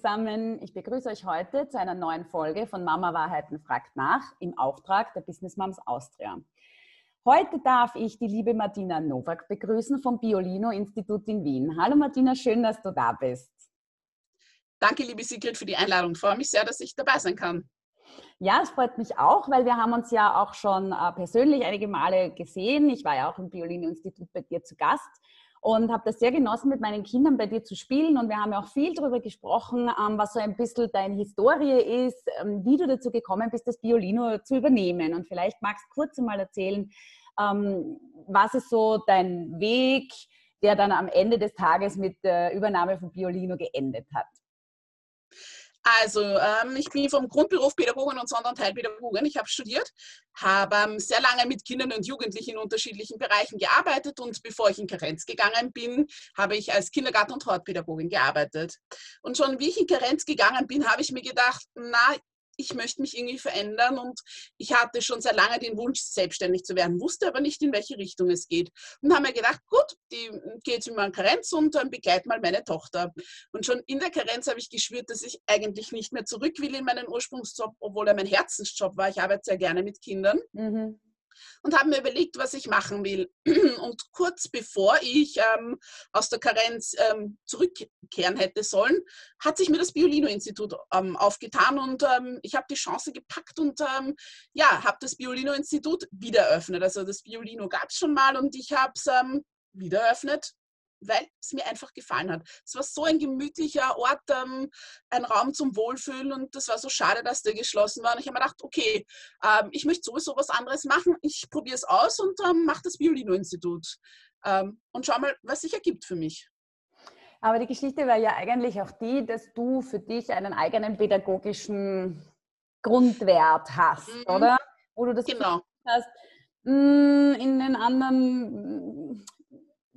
zusammen. Ich begrüße euch heute zu einer neuen Folge von Mama Wahrheiten fragt nach im Auftrag der Business Moms Austria. Heute darf ich die liebe Martina Nowak begrüßen vom Biolino Institut in Wien. Hallo Martina, schön, dass du da bist. Danke, liebe Sigrid, für die Einladung. Ich freue mich sehr, dass ich dabei sein kann. Ja, es freut mich auch, weil wir haben uns ja auch schon äh, persönlich einige Male gesehen. Ich war ja auch im Biolino-Institut bei dir zu Gast und habe das sehr genossen, mit meinen Kindern bei dir zu spielen. Und wir haben ja auch viel darüber gesprochen, ähm, was so ein bisschen deine Historie ist, ähm, wie du dazu gekommen bist, das Biolino zu übernehmen. Und vielleicht magst du kurz mal erzählen, ähm, was ist so dein Weg, der dann am Ende des Tages mit der Übernahme von Biolino geendet hat? Also, ähm, ich bin vom Grundberuf Pädagogin und Sonderteilpädagogin. Ich habe studiert, habe ähm, sehr lange mit Kindern und Jugendlichen in unterschiedlichen Bereichen gearbeitet und bevor ich in Karenz gegangen bin, habe ich als Kindergarten- und Hortpädagogin gearbeitet. Und schon wie ich in Karenz gegangen bin, habe ich mir gedacht, na, ich möchte mich irgendwie verändern und ich hatte schon sehr lange den Wunsch, selbstständig zu werden, wusste aber nicht, in welche Richtung es geht. Und habe mir gedacht, gut, die geht immer in Karenz und dann begleite mal meine Tochter. Und schon in der Karenz habe ich gespürt, dass ich eigentlich nicht mehr zurück will in meinen Ursprungsjob, obwohl er mein Herzensjob war. Ich arbeite sehr gerne mit Kindern. Mhm und habe mir überlegt, was ich machen will. Und kurz bevor ich ähm, aus der Karenz ähm, zurückkehren hätte sollen, hat sich mir das Biolino-Institut ähm, aufgetan und ähm, ich habe die Chance gepackt und ähm, ja, habe das Biolino-Institut wieder eröffnet. Also das Biolino gab es schon mal und ich habe es ähm, wieder eröffnet weil es mir einfach gefallen hat. Es war so ein gemütlicher Ort, ähm, ein Raum zum Wohlfühlen und das war so schade, dass der geschlossen war. Und ich habe mir gedacht, okay, ähm, ich möchte sowieso was anderes machen. Ich probiere es aus und ähm, mache das Violino-Institut ähm, und schau mal, was sich ergibt für mich. Aber die Geschichte war ja eigentlich auch die, dass du für dich einen eigenen pädagogischen Grundwert hast, mhm. oder? Wo du das genau. hast, mm, in den anderen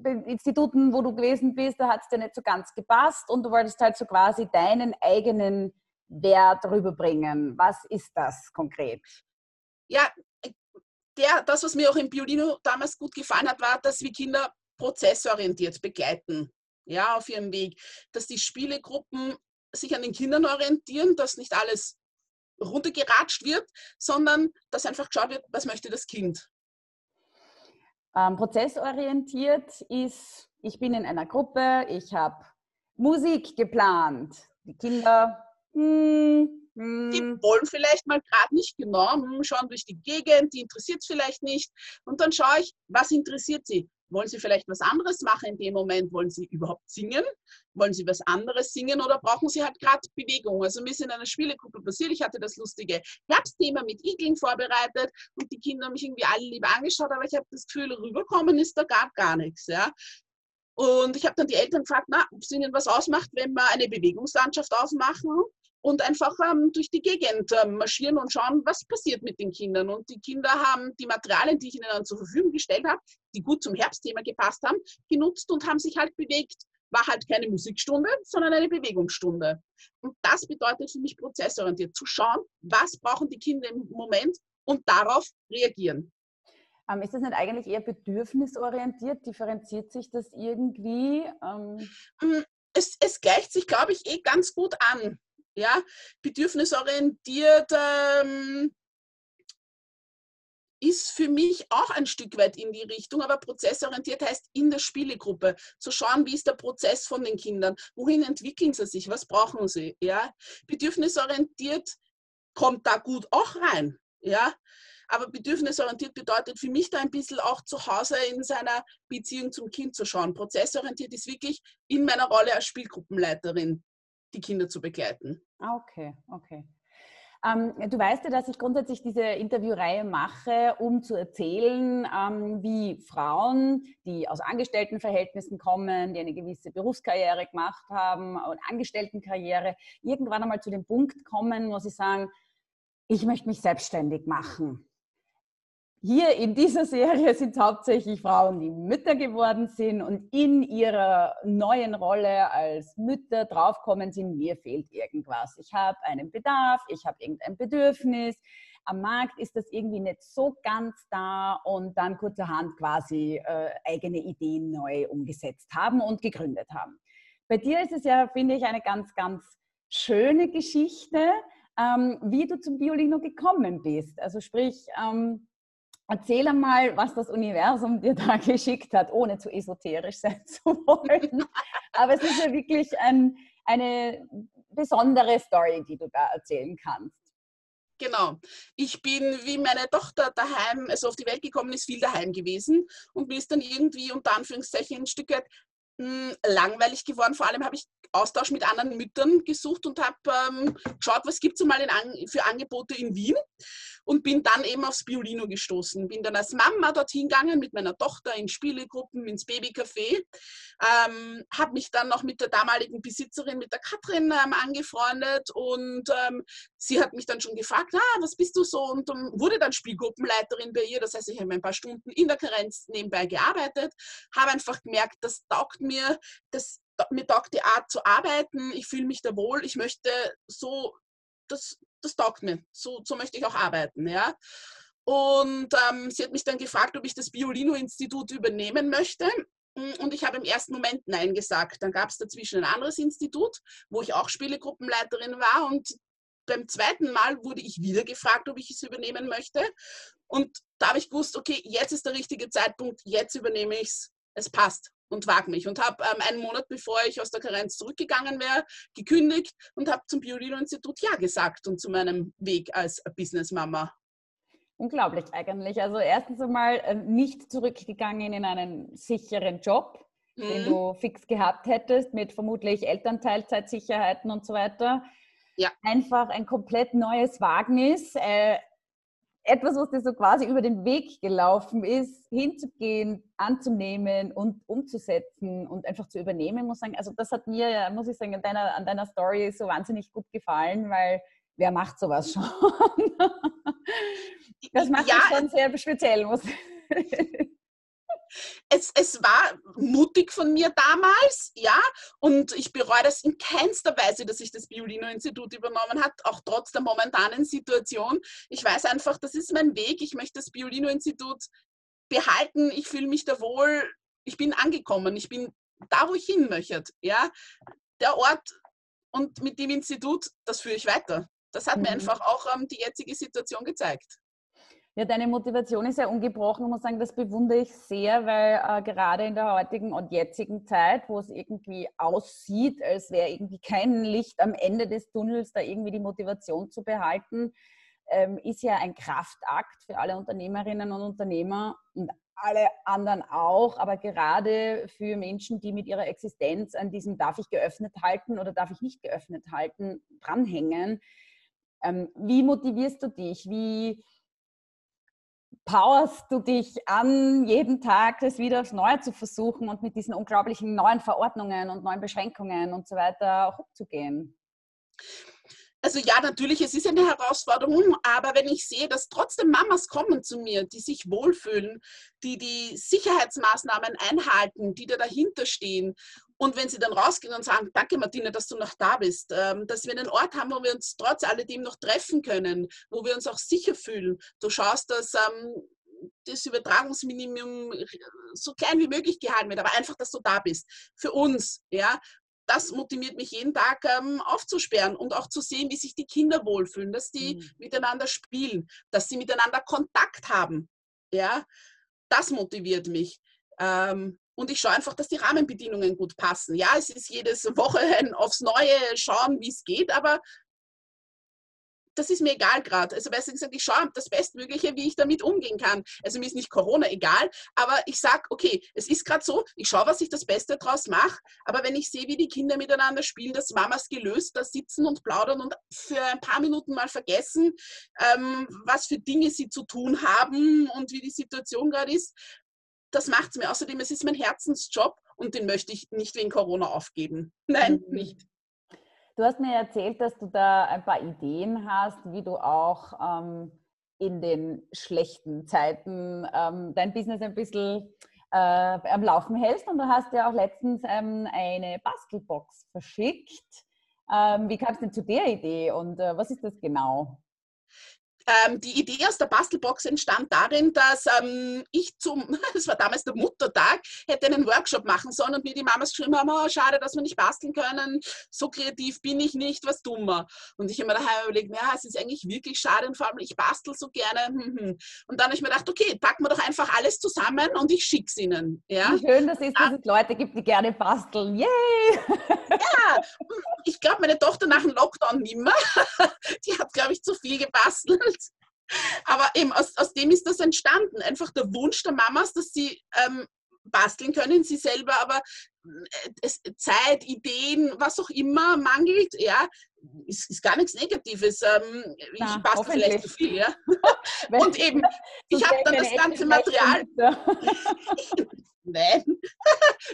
Instituten, wo du gewesen bist, da hat es dir nicht so ganz gepasst und du wolltest halt so quasi deinen eigenen Wert rüberbringen. Was ist das konkret? Ja, der, das, was mir auch im Biolino damals gut gefallen hat, war, dass wir Kinder prozessorientiert begleiten, ja, auf ihrem Weg. Dass die Spielegruppen sich an den Kindern orientieren, dass nicht alles runtergeratscht wird, sondern dass einfach geschaut wird, was möchte das Kind. Ähm, prozessorientiert ist, ich bin in einer Gruppe, ich habe Musik geplant. Die Kinder, mm, mm. die wollen vielleicht mal gerade nicht genau, hm, schauen durch die Gegend, die interessiert es vielleicht nicht. Und dann schaue ich, was interessiert sie? Wollen Sie vielleicht was anderes machen in dem Moment? Wollen Sie überhaupt singen? Wollen Sie was anderes singen oder brauchen Sie halt gerade Bewegung? Also mir ist in einer Spielegruppe passiert, ich hatte das lustige Herbstthema mit Igeln vorbereitet und die Kinder haben mich irgendwie alle lieber angeschaut, aber ich habe das Gefühl, rüberkommen ist da gar, gar nichts. Ja? Und ich habe dann die Eltern gefragt, na, ob es ihnen was ausmacht, wenn wir eine Bewegungslandschaft ausmachen und einfach ähm, durch die Gegend ähm, marschieren und schauen, was passiert mit den Kindern. Und die Kinder haben die Materialien, die ich ihnen dann zur Verfügung gestellt habe, die gut zum Herbstthema gepasst haben, genutzt und haben sich halt bewegt. War halt keine Musikstunde, sondern eine Bewegungsstunde. Und das bedeutet für mich prozessorientiert, zu schauen, was brauchen die Kinder im Moment und darauf reagieren. Ähm, ist das nicht eigentlich eher bedürfnisorientiert? Differenziert sich das irgendwie? Ähm mm, es, es gleicht sich, glaube ich, eh ganz gut an ja, bedürfnisorientiert ähm, ist für mich auch ein Stück weit in die Richtung, aber prozessorientiert heißt in der Spielegruppe zu schauen, wie ist der Prozess von den Kindern, wohin entwickeln sie sich, was brauchen sie, ja. Bedürfnisorientiert kommt da gut auch rein, ja. Aber bedürfnisorientiert bedeutet für mich da ein bisschen auch zu Hause in seiner Beziehung zum Kind zu schauen. Prozessorientiert ist wirklich in meiner Rolle als Spielgruppenleiterin die Kinder zu begleiten. Ah, okay, okay. Ähm, du weißt ja, dass ich grundsätzlich diese Interviewreihe mache, um zu erzählen, ähm, wie Frauen, die aus Angestelltenverhältnissen kommen, die eine gewisse Berufskarriere gemacht haben und Angestelltenkarriere, irgendwann einmal zu dem Punkt kommen, wo sie sagen, ich möchte mich selbstständig machen. Hier in dieser Serie sind hauptsächlich Frauen, die Mütter geworden sind und in ihrer neuen Rolle als Mütter draufkommen sind, mir fehlt irgendwas. Ich habe einen Bedarf, ich habe irgendein Bedürfnis. Am Markt ist das irgendwie nicht so ganz da und dann kurzerhand quasi äh, eigene Ideen neu umgesetzt haben und gegründet haben. Bei dir ist es ja, finde ich, eine ganz, ganz schöne Geschichte, ähm, wie du zum Biolino gekommen bist. Also sprich, ähm, erzähl einmal, was das Universum dir da geschickt hat, ohne zu esoterisch sein zu wollen. Aber es ist ja wirklich ein, eine besondere Story, die du da erzählen kannst. Genau. Ich bin, wie meine Tochter daheim, also auf die Welt gekommen ist, viel daheim gewesen und bin dann irgendwie unter Anführungszeichen ein Stück weit hm, langweilig geworden. Vor allem habe ich Austausch mit anderen Müttern gesucht und habe ähm, geschaut, was gibt es mal in, für Angebote in Wien und bin dann eben aufs Biolino gestoßen. Bin dann als Mama dorthin gegangen mit meiner Tochter in Spielegruppen, ins Babycafé. Ähm, habe mich dann noch mit der damaligen Besitzerin, mit der Katrin, ähm, angefreundet und ähm, sie hat mich dann schon gefragt, ah, was bist du so? Und um, wurde dann Spielgruppenleiterin bei ihr. Das heißt, ich habe ein paar Stunden in der Karenz nebenbei gearbeitet, habe einfach gemerkt, das taugt mir, das mir taugt die Art zu arbeiten, ich fühle mich da wohl, ich möchte so, das, das taugt mir, so, so möchte ich auch arbeiten. Ja? Und ähm, sie hat mich dann gefragt, ob ich das Biolino-Institut übernehmen möchte. Und ich habe im ersten Moment Nein gesagt. Dann gab es dazwischen ein anderes Institut, wo ich auch Spielegruppenleiterin war. Und beim zweiten Mal wurde ich wieder gefragt, ob ich es übernehmen möchte. Und da habe ich gewusst, okay, jetzt ist der richtige Zeitpunkt, jetzt übernehme ich es. Es passt und wage mich. Und habe ähm, einen Monat bevor ich aus der Karenz zurückgegangen wäre, gekündigt und habe zum Biolino-Institut Ja gesagt und zu meinem Weg als Businessmama. Unglaublich eigentlich. Also erstens einmal äh, nicht zurückgegangen in einen sicheren Job, mhm. den du fix gehabt hättest, mit vermutlich Elternteilzeitsicherheiten und so weiter. Ja. Einfach ein komplett neues Wagnis. Äh, etwas, was dir so quasi über den Weg gelaufen ist, hinzugehen, anzunehmen und umzusetzen und einfach zu übernehmen, muss ich sagen, also das hat mir, muss ich sagen, an deiner, an deiner Story so wahnsinnig gut gefallen, weil wer macht sowas schon? das macht ja, schon sehr speziell, muss ich es, es war mutig von mir damals, ja, und ich bereue das in keinster Weise, dass ich das Biolino-Institut übernommen habe, auch trotz der momentanen Situation. Ich weiß einfach, das ist mein Weg. Ich möchte das Biolino-Institut behalten. Ich fühle mich da wohl. Ich bin angekommen. Ich bin da, wo ich hin möchte. Ja, der Ort und mit dem Institut, das führe ich weiter. Das hat mhm. mir einfach auch ähm, die jetzige Situation gezeigt. Ja, deine Motivation ist ja ungebrochen. Ich muss sagen, das bewundere ich sehr, weil äh, gerade in der heutigen und jetzigen Zeit, wo es irgendwie aussieht, als wäre irgendwie kein Licht am Ende des Tunnels, da irgendwie die Motivation zu behalten, ähm, ist ja ein Kraftakt für alle Unternehmerinnen und Unternehmer und alle anderen auch, aber gerade für Menschen, die mit ihrer Existenz an diesem darf ich geöffnet halten oder darf ich nicht geöffnet halten, dranhängen. Ähm, wie motivierst du dich? Wie powerst du dich an, jeden Tag das wieder aufs Neue zu versuchen und mit diesen unglaublichen neuen Verordnungen und neuen Beschränkungen und so weiter auch umzugehen? Also ja, natürlich, es ist eine Herausforderung, aber wenn ich sehe, dass trotzdem Mamas kommen zu mir, die sich wohlfühlen, die die Sicherheitsmaßnahmen einhalten, die da dahinter stehen und wenn sie dann rausgehen und sagen, danke Martina, dass du noch da bist, ähm, dass wir einen Ort haben, wo wir uns trotz alledem noch treffen können, wo wir uns auch sicher fühlen. Du schaust, dass ähm, das Übertragungsminimum so klein wie möglich gehalten wird, aber einfach, dass du da bist. Für uns, ja. Das motiviert mich jeden Tag ähm, aufzusperren und auch zu sehen, wie sich die Kinder wohlfühlen, dass die mhm. miteinander spielen, dass sie miteinander Kontakt haben. Ja, das motiviert mich. Ähm, und ich schaue einfach, dass die Rahmenbedingungen gut passen. Ja, es ist jedes Woche ein aufs Neue schauen, wie es geht, aber das ist mir egal gerade. Also besser gesagt, ich schaue das Bestmögliche, wie ich damit umgehen kann. Also mir ist nicht Corona egal, aber ich sage, okay, es ist gerade so, ich schaue, was ich das Beste daraus mache, aber wenn ich sehe, wie die Kinder miteinander spielen, dass Mamas gelöst da sitzen und plaudern und für ein paar Minuten mal vergessen, ähm, was für Dinge sie zu tun haben und wie die Situation gerade ist, das macht es mir. Außerdem, es ist mein Herzensjob und den möchte ich nicht wegen Corona aufgeben. Nein, mhm. nicht. Du hast mir erzählt, dass du da ein paar Ideen hast, wie du auch ähm, in den schlechten Zeiten ähm, dein Business ein bisschen äh, am Laufen hältst. Und du hast ja auch letztens ähm, eine Bastelbox verschickt. Ähm, wie kam es denn zu der Idee und äh, was ist das genau? Ähm, die Idee aus der Bastelbox entstand darin, dass ähm, ich zum, es war damals der Muttertag, hätte einen Workshop machen sollen und mir die Mamas geschrieben haben, oh, schade, dass wir nicht basteln können, so kreativ bin ich nicht, was wir? Und ich habe mir daheim überlegt, ja, es ist eigentlich wirklich schade und vor allem, ich bastel so gerne. Und dann habe ich mir gedacht, okay, packen wir doch einfach alles zusammen und ich schicke es ihnen. Ja? Wie schön das ist, dass es Leute gibt, die gerne basteln. Yay! Ja, ich glaube, meine Tochter nach dem Lockdown nimmer. Die hat, glaube ich, zu viel gebastelt. Aber eben aus, aus dem ist das entstanden. Einfach der Wunsch der Mamas, dass sie ähm, basteln können, sie selber aber äh, Zeit, Ideen, was auch immer mangelt, ja, ist, ist gar nichts Negatives. Ähm, Na, ich bastel vielleicht zu viel, ja. Und eben, ich habe dann das ganze Material. Nein.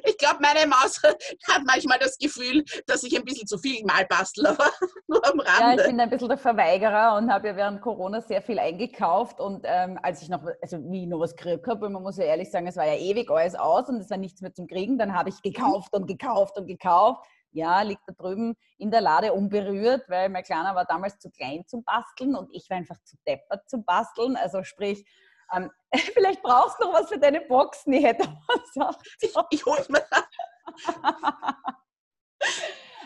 Ich glaube, meine Maus hat manchmal das Gefühl, dass ich ein bisschen zu viel mal bastel, aber nur am Rande. Ja, ich bin ein bisschen der Verweigerer und habe ja während Corona sehr viel eingekauft. Und ähm, als ich noch, also wie ich noch was gekriegt habe, man muss ja ehrlich sagen, es war ja ewig alles aus und es war nichts mehr zum Kriegen, dann habe ich gekauft und gekauft und gekauft. Ja, liegt da drüben in der Lade unberührt, weil mein Kleiner war damals zu klein zum Basteln und ich war einfach zu deppert zum Basteln. Also sprich, ähm, vielleicht brauchst du noch was für deine Boxen. Ich hätte was Ich, ich hole mir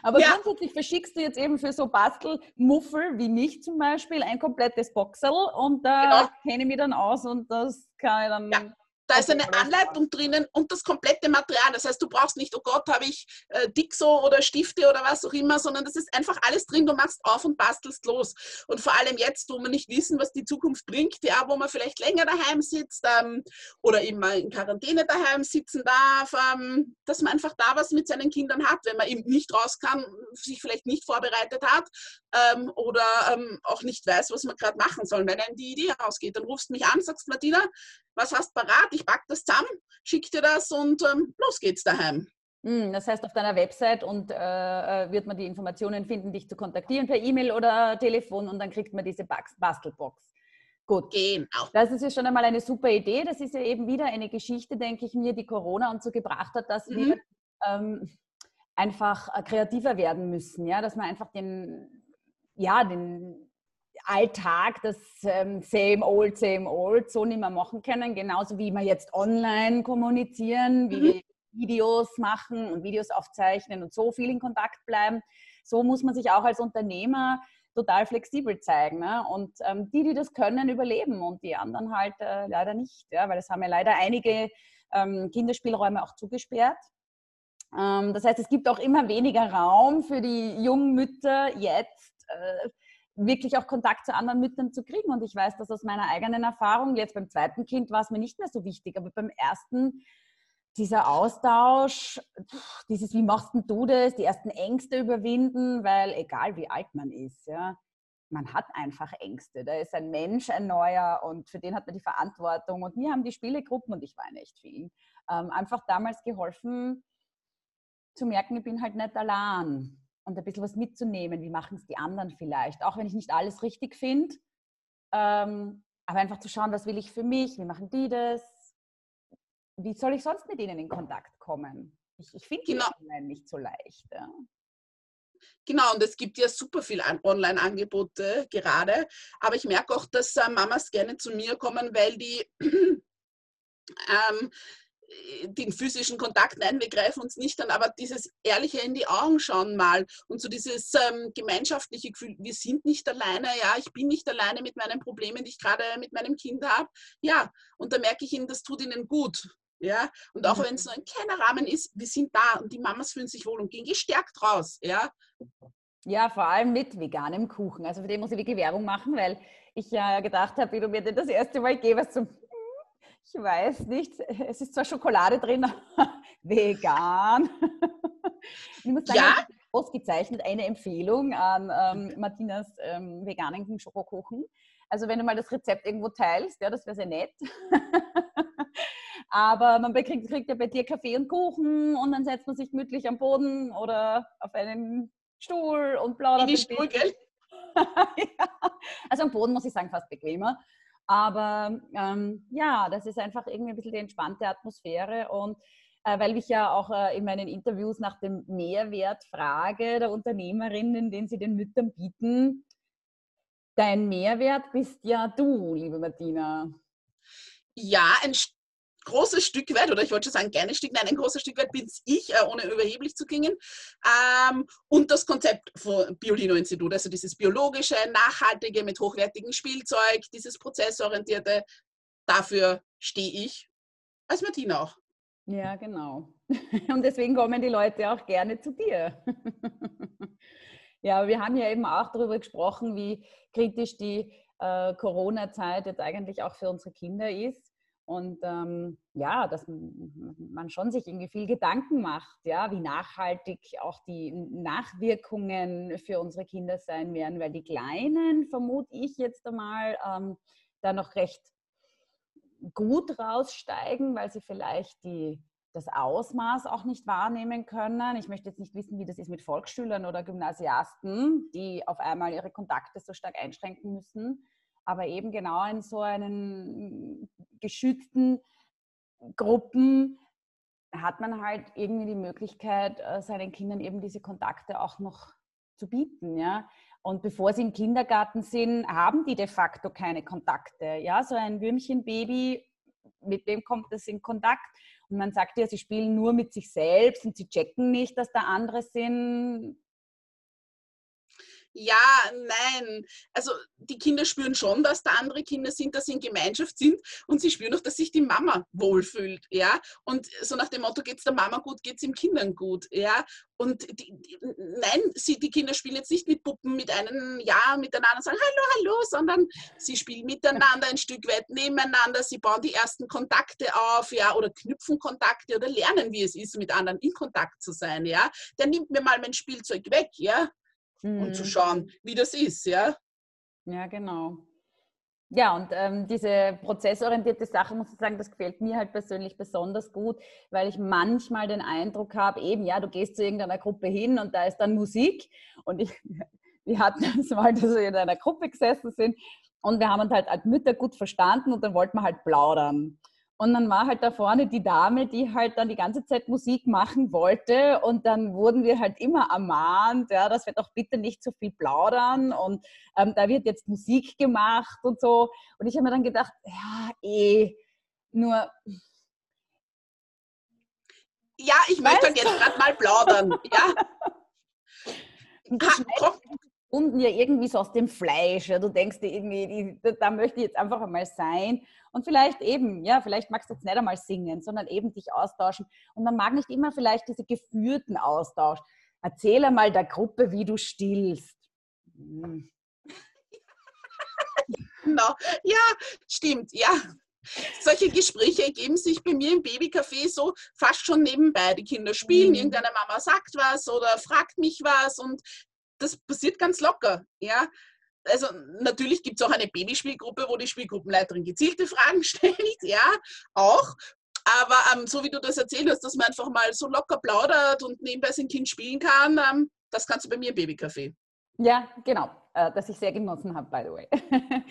Aber ja. grundsätzlich verschickst du jetzt eben für so Bastelmuffel wie mich zum Beispiel ein komplettes Boxel und da genau. kenne ich mich dann aus und das kann ich dann ja. Da ist eine Anleitung drinnen und das komplette Material. Das heißt, du brauchst nicht, oh Gott, habe ich äh, Dixo oder Stifte oder was auch immer, sondern das ist einfach alles drin. Du machst auf und bastelst los. Und vor allem jetzt, wo wir nicht wissen, was die Zukunft bringt, ja, wo man vielleicht länger daheim sitzt ähm, oder eben mal in Quarantäne daheim sitzen darf, ähm, dass man einfach da was mit seinen Kindern hat, wenn man eben nicht raus kann, sich vielleicht nicht vorbereitet hat ähm, oder ähm, auch nicht weiß, was man gerade machen soll. Wenn einem die Idee ausgeht, dann rufst du mich an, sagst, Martina, was hast parat? Ich pack das zusammen, schick dir das und ähm, los geht's daheim. Hm, das heißt, auf deiner Website und äh, äh, wird man die Informationen finden, dich zu kontaktieren per E-Mail oder Telefon und dann kriegt man diese Bastelbox. Gut. Genau. Das ist ja schon einmal eine super Idee. Das ist ja eben wieder eine Geschichte, denke ich mir, die Corona uns so gebracht hat, dass mhm. wir ähm, einfach äh, kreativer werden müssen. Ja? Dass man einfach den, ja, den Alltag, das ähm, same old, same old, so nicht mehr machen können. Genauso wie wir jetzt online kommunizieren, wie mhm. wir Videos machen und Videos aufzeichnen und so viel in Kontakt bleiben. So muss man sich auch als Unternehmer total flexibel zeigen. Ne? Und ähm, die, die das können, überleben und die anderen halt äh, leider nicht, ja? weil es haben ja leider einige ähm, Kinderspielräume auch zugesperrt. Ähm, das heißt, es gibt auch immer weniger Raum für die jungen Mütter jetzt. Äh, wirklich auch Kontakt zu anderen Müttern zu kriegen. Und ich weiß das aus meiner eigenen Erfahrung. Jetzt beim zweiten Kind war es mir nicht mehr so wichtig, aber beim ersten, dieser Austausch, dieses, wie machst du das, die ersten Ängste überwinden, weil egal wie alt man ist, ja, man hat einfach Ängste. Da ist ein Mensch, ein neuer und für den hat man die Verantwortung. Und mir haben die Spielegruppen, und ich war in echt vielen, ähm, einfach damals geholfen zu merken, ich bin halt nicht allein und ein bisschen was mitzunehmen. Wie machen es die anderen vielleicht? Auch wenn ich nicht alles richtig finde. Ähm, aber einfach zu schauen, was will ich für mich? Wie machen die das? Wie soll ich sonst mit ihnen in Kontakt kommen? Ich, ich finde genau. online nicht so leicht. Ja. Genau, und es gibt ja super viele Online-Angebote gerade. Aber ich merke auch, dass äh, Mamas gerne zu mir kommen, weil die ähm, den physischen Kontakt, nein, wir greifen uns nicht an, aber dieses ehrliche in die Augen schauen mal und so dieses ähm, gemeinschaftliche Gefühl, wir sind nicht alleine, ja, ich bin nicht alleine mit meinen Problemen, die ich gerade mit meinem Kind habe, ja, und da merke ich ihnen, das tut ihnen gut, ja, und auch mhm. wenn es nur ein kleiner Rahmen ist, wir sind da und die Mamas fühlen sich wohl und gehen gestärkt raus, ja. Ja, vor allem mit veganem Kuchen, also für den muss ich wirklich Werbung machen, weil ich ja gedacht habe, wie du mir den das erste Mal gibst, so, ich weiß nicht. Es ist zwar Schokolade drin, vegan. Ich muss sagen, ja? ausgezeichnet eine Empfehlung an ähm, Martinas ähm, veganen Schokokuchen. Also wenn du mal das Rezept irgendwo teilst, ja, das wäre sehr nett. Aber man kriegt, kriegt, ja bei dir Kaffee und Kuchen und dann setzt man sich gemütlich am Boden oder auf einen Stuhl und plaudert. In die Stuhl, gell? ja. Also am Boden muss ich sagen, fast bequemer. Aber ähm, ja, das ist einfach irgendwie ein bisschen die entspannte Atmosphäre und äh, weil ich ja auch äh, in meinen Interviews nach dem Mehrwert frage der Unternehmerinnen, den sie den Müttern bieten. Dein Mehrwert bist ja du, liebe Martina. Ja, ein großes Stück weit, oder ich wollte schon sagen, ein kleines Stück, nein, ein großes Stück weit bin ich, äh, ohne überheblich zu klingen. Ähm, und das Konzept vom Biolino-Institut, also dieses biologische, nachhaltige, mit hochwertigem Spielzeug, dieses prozessorientierte, dafür stehe ich als Martina auch. Ja, genau. Und deswegen kommen die Leute auch gerne zu dir. Ja, wir haben ja eben auch darüber gesprochen, wie kritisch die äh, Corona-Zeit jetzt eigentlich auch für unsere Kinder ist. Und ähm, ja, dass man schon sich irgendwie viel Gedanken macht, ja, wie nachhaltig auch die Nachwirkungen für unsere Kinder sein werden, weil die Kleinen, vermute ich jetzt einmal, ähm, da noch recht gut raussteigen, weil sie vielleicht die das Ausmaß auch nicht wahrnehmen können. Ich möchte jetzt nicht wissen, wie das ist mit Volksschülern oder Gymnasiasten, die auf einmal ihre Kontakte so stark einschränken müssen. Aber eben genau in so einen geschützten Gruppen hat man halt irgendwie die Möglichkeit, äh, seinen Kindern eben diese Kontakte auch noch zu bieten. Ja? Und bevor sie im Kindergarten sind, haben die de facto keine Kontakte. Ja? So ein Würmchenbaby, mit wem kommt das in Kontakt? Und man sagt ja, sie spielen nur mit sich selbst und sie checken nicht, dass da andere sind. Ja, nein. Also die Kinder spüren schon, dass da andere Kinder sind, dass sie in Gemeinschaft sind und sie spüren auch, dass sich die Mama wohlfühlt, ja. Und so nach dem Motto, geht es der Mama gut, geht es den Kindern gut, ja. Und die, die, nein, sie, die Kinder spielen jetzt nicht mit Puppen mit einem Ja miteinander und sagen Hallo, hallo, sondern sie spielen miteinander ein Stück weit nebeneinander, sie bauen die ersten Kontakte auf, ja, oder knüpfen Kontakte oder lernen, wie es ist, mit anderen in Kontakt zu sein, ja. Der nimmt mir mal mein Spielzeug weg, ja mhm. und zu schauen, wie das ist, ja. Ja, genau. Ja, und ähm, diese prozessorientierte Sache, muss ich sagen, das gefällt mir halt persönlich besonders gut, weil ich manchmal den Eindruck habe, eben, ja, du gehst zu irgendeiner Gruppe hin und da ist dann Musik und ich, wir hatten das mal, dass wir in einer Gruppe gesessen sind und wir haben uns halt als Mütter gut verstanden und dann wollten wir halt plaudern. Und dann war halt da vorne die Dame, die halt dann die ganze Zeit Musik machen wollte. Und dann wurden wir halt immer ermahnt, ja, dass wir doch bitte nicht so viel plaudern. Und ähm, da wird jetzt Musik gemacht und so. Und ich habe mir dann gedacht, ja, eh, nur. Ja, ich möchte dann jetzt gerade mal plaudern. Ja. Ha, unten ja irgendwie so aus dem Fleisch. Ja. Du denkst dir irgendwie, die, da möchte ich jetzt einfach einmal sein. Und vielleicht eben, ja, vielleicht magst du jetzt nicht einmal singen, sondern eben dich austauschen. Und man mag nicht immer vielleicht diese geführten Austausch. Erzähl einmal der Gruppe, wie du stillst. Hm. Genau. Ja, stimmt, ja. Solche Gespräche ergeben sich bei mir im Babycafé so fast schon nebenbei. Die Kinder spielen, mhm. irgendeine Mama sagt was oder fragt mich was und das passiert ganz locker. Ja? Also natürlich gibt es auch eine Babyspielgruppe, wo die Spielgruppenleiterin gezielte Fragen stellt, ja, auch. Aber ähm, so wie du das erzählt hast, dass man einfach mal so locker plaudert und nebenbei sein Kind spielen kann, ähm, das kannst du bei mir im Babycafé. Ja, genau, äh, das ich sehr genossen habe, by the way.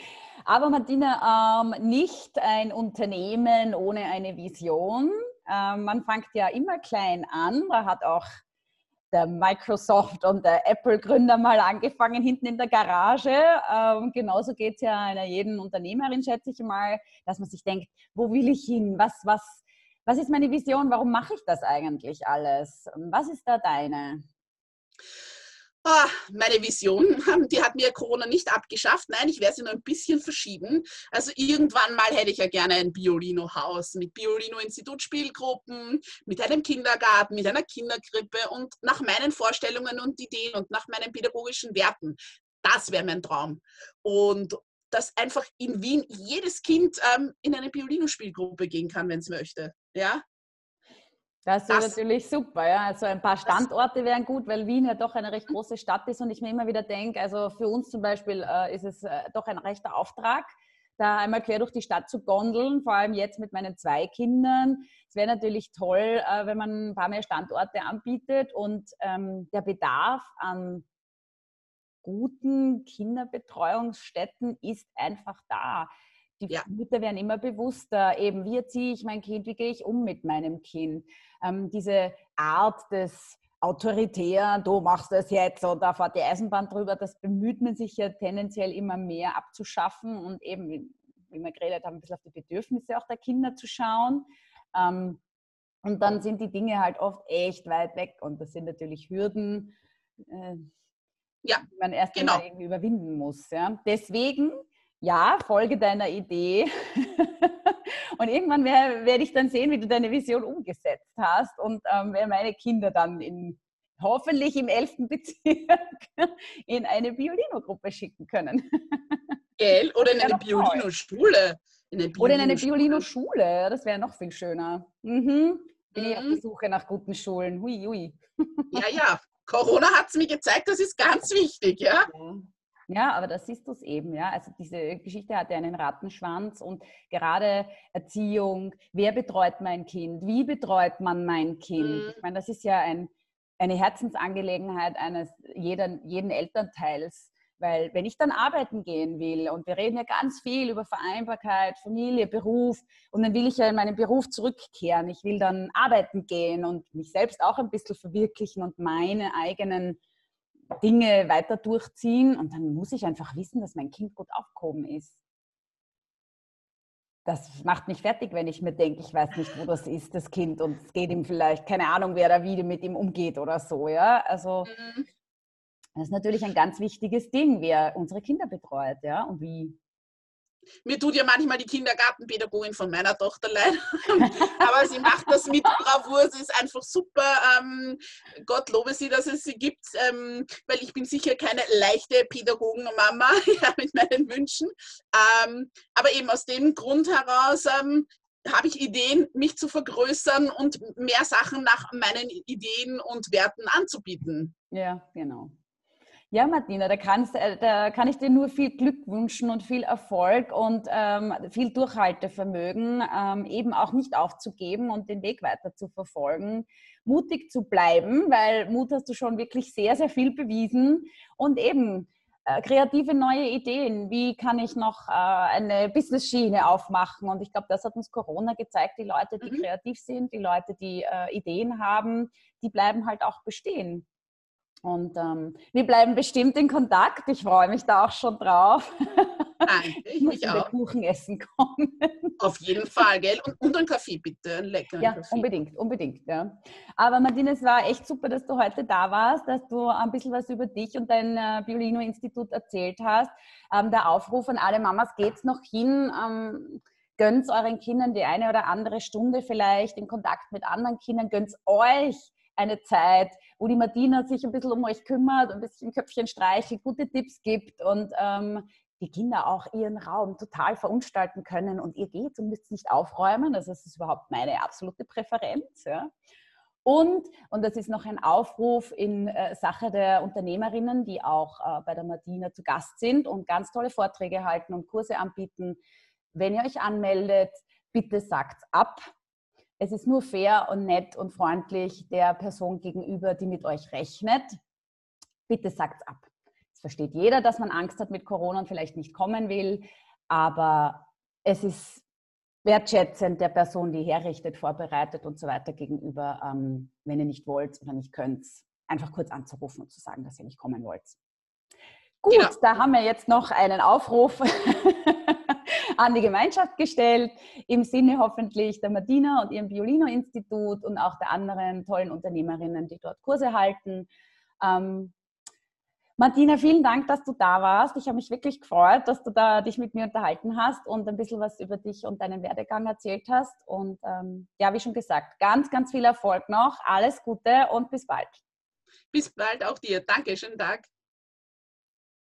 Aber Martina, ähm, nicht ein Unternehmen ohne eine Vision. Ähm, man fängt ja immer klein an. Da hat auch der Microsoft und der Apple-Gründer mal angefangen, hinten in der Garage. Ähm, genauso geht es ja einer jeden Unternehmerin, schätze ich mal, dass man sich denkt, wo will ich hin? Was, was, was ist meine Vision? Warum mache ich das eigentlich alles? Was ist da deine? Ah, meine Vision, die hat mir Corona nicht abgeschafft. Nein, ich werde sie nur ein bisschen verschieben. Also irgendwann mal hätte ich ja gerne ein Biolino-Haus mit Biolino-Institutspielgruppen, mit einem Kindergarten, mit einer Kinderkrippe und nach meinen Vorstellungen und Ideen und nach meinen pädagogischen Werten. Das wäre mein Traum. Und dass einfach in Wien jedes Kind ähm, in eine Biolino-Spielgruppe gehen kann, wenn es möchte. Ja, das wäre natürlich super, ja. Also ein paar Standorte wären gut, weil Wien ja doch eine recht große Stadt ist und ich mir immer wieder denke, also für uns zum Beispiel äh, ist es äh, doch ein rechter Auftrag, da einmal quer durch die Stadt zu gondeln, vor allem jetzt mit meinen zwei Kindern. Es wäre natürlich toll, äh, wenn man ein paar mehr Standorte anbietet und ähm, der Bedarf an guten Kinderbetreuungsstätten ist einfach da. Die ja. Mütter werden immer bewusster, eben wie erziehe ich mein Kind, wie gehe ich um mit meinem Kind. Ähm, diese Art des autoritär, du machst das jetzt und da fährt die Eisenbahn drüber. Das bemüht man sich ja tendenziell immer mehr abzuschaffen und eben, wie wir geredet haben, ein bisschen auf die Bedürfnisse auch der Kinder zu schauen. Ähm, und dann sind die Dinge halt oft echt weit weg und das sind natürlich Hürden, äh, ja, die man erst genau. irgendwie überwinden muss. Ja. Deswegen, ja, folge deiner Idee. und irgendwann werde werd ich dann sehen, wie du deine Vision umgesetzt hast und ähm, werde meine Kinder dann in hoffentlich im 11. Bezirk in eine Violino-Gruppe schicken können. Gell? Oder in eine Violino-Schule. Oder in eine Violino-Schule, das wäre noch viel schöner. Mhm. Bin mhm. ich auf der Suche nach guten Schulen. Hui, hui. Ja, ja. Corona hat es mir gezeigt, das ist ganz wichtig, ja. Ja, aber da siehst du es eben, ja. Also diese Geschichte hat ja einen Rattenschwanz und gerade Erziehung, wer betreut mein Kind, wie betreut man mein Kind? Mhm. Ich meine, das ist ja ein, eine Herzensangelegenheit eines jeden, jeden Elternteils. Weil wenn ich dann arbeiten gehen will und wir reden ja ganz viel über Vereinbarkeit, Familie, Beruf und dann will ich ja in meinen Beruf zurückkehren. Ich will dann arbeiten gehen und mich selbst auch ein bisschen verwirklichen und meine eigenen Dinge weiter durchziehen. Und dann muss ich einfach wissen, dass mein Kind gut aufgehoben ist. Das macht mich fertig, wenn ich mir denke, ich weiß nicht, wo das ist, das Kind, und es geht ihm vielleicht, keine Ahnung, wer da wieder mit ihm umgeht oder so, ja. Also mhm. Das ist natürlich ein ganz wichtiges Ding, wer unsere Kinder betreut, ja, und wie. Mir tut ja manchmal die Kindergartenpädagogin von meiner Tochter leid, aber sie macht das mit Bravour, sie ist einfach super. Ähm, Gott lobe sie, dass es sie gibt, ähm, weil ich bin sicher keine leichte Pädagogenmama ja, mit meinen Wünschen. Ähm, aber eben aus dem Grund heraus ähm, habe ich Ideen, mich zu vergrößern und mehr Sachen nach meinen Ideen und Werten anzubieten. Ja, genau. Ja, Martina, da, kannst, äh, da kann ich dir nur viel Glück wünschen und viel Erfolg und ähm, viel Durchhaltevermögen, ähm, eben auch nicht aufzugeben und den Weg weiter zu verfolgen, mutig zu bleiben, weil Mut hast du schon wirklich sehr, sehr viel bewiesen und eben äh, kreative neue Ideen. Wie kann ich noch äh, eine Business-Schiene aufmachen? Und ich glaube, das hat uns Corona gezeigt. Die Leute, die mhm. kreativ sind, die Leute, die äh, Ideen haben, die bleiben halt auch bestehen. Und ähm, wir bleiben bestimmt in Kontakt. Ich freue mich da auch schon drauf. Nein, ich, mich auch. Kuchen essen kommen. Auf jeden Fall, gell? Und, und einen Kaffee bitte, einen leckeren ja, Kaffee. unbedingt, unbedingt. Ja. Aber Martine, es war echt super, dass du heute da warst, dass du ein bisschen was über dich und dein äh, Biolino-Institut erzählt hast. Ähm, der Aufruf an alle Mamas, geht's noch hin? Ähm, gönnt euren Kindern die eine oder andere Stunde vielleicht in Kontakt mit anderen Kindern, gönnt euch eine Zeit, wo die Martina sich ein bisschen um euch kümmert, ein bisschen Köpfchen streichelt, gute Tipps gibt und ähm, die Kinder auch ihren Raum total verunstalten können und ihr geht und müsst nicht aufräumen. Also das ist überhaupt meine absolute Präferenz. Ja. Und, und das ist noch ein Aufruf in äh, Sache der Unternehmerinnen, die auch äh, bei der Martina zu Gast sind und ganz tolle Vorträge halten und Kurse anbieten. Wenn ihr euch anmeldet, bitte sagt ab es ist nur fair und nett und freundlich der Person gegenüber, die mit euch rechnet. Bitte sagt ab. Es versteht jeder, dass man Angst hat mit Corona und vielleicht nicht kommen will, aber es ist wertschätzend der Person, die herrichtet, vorbereitet und so weiter gegenüber, ähm, wenn ihr nicht wollt oder nicht könnt, einfach kurz anzurufen und zu sagen, dass ihr nicht kommen wollt. Gut, genau. da haben wir jetzt noch einen Aufruf an die Gemeinschaft gestellt, im Sinne hoffentlich der Martina und ihrem Violino-Institut und auch der anderen tollen Unternehmerinnen, die dort Kurse halten. Ähm, Martina, vielen Dank, dass du da warst. Ich habe mich wirklich gefreut, dass du da dich mit mir unterhalten hast und ein bisschen was über dich und deinen Werdegang erzählt hast. Und ähm, ja, wie schon gesagt, ganz, ganz viel Erfolg noch. Alles Gute und bis bald. Bis bald auch dir. Danke, schönen Tag.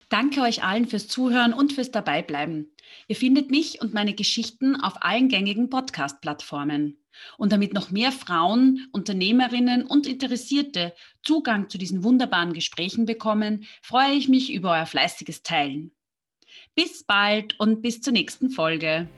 Danke euch allen fürs Zuhören und fürs Dabeibleiben. Ihr findet mich und meine Geschichten auf allen gängigen Podcast-Plattformen. Und damit noch mehr Frauen, Unternehmerinnen und Interessierte Zugang zu diesen wunderbaren Gesprächen bekommen, freue ich mich über euer fleißiges Teilen. Bis bald und bis zur nächsten Folge.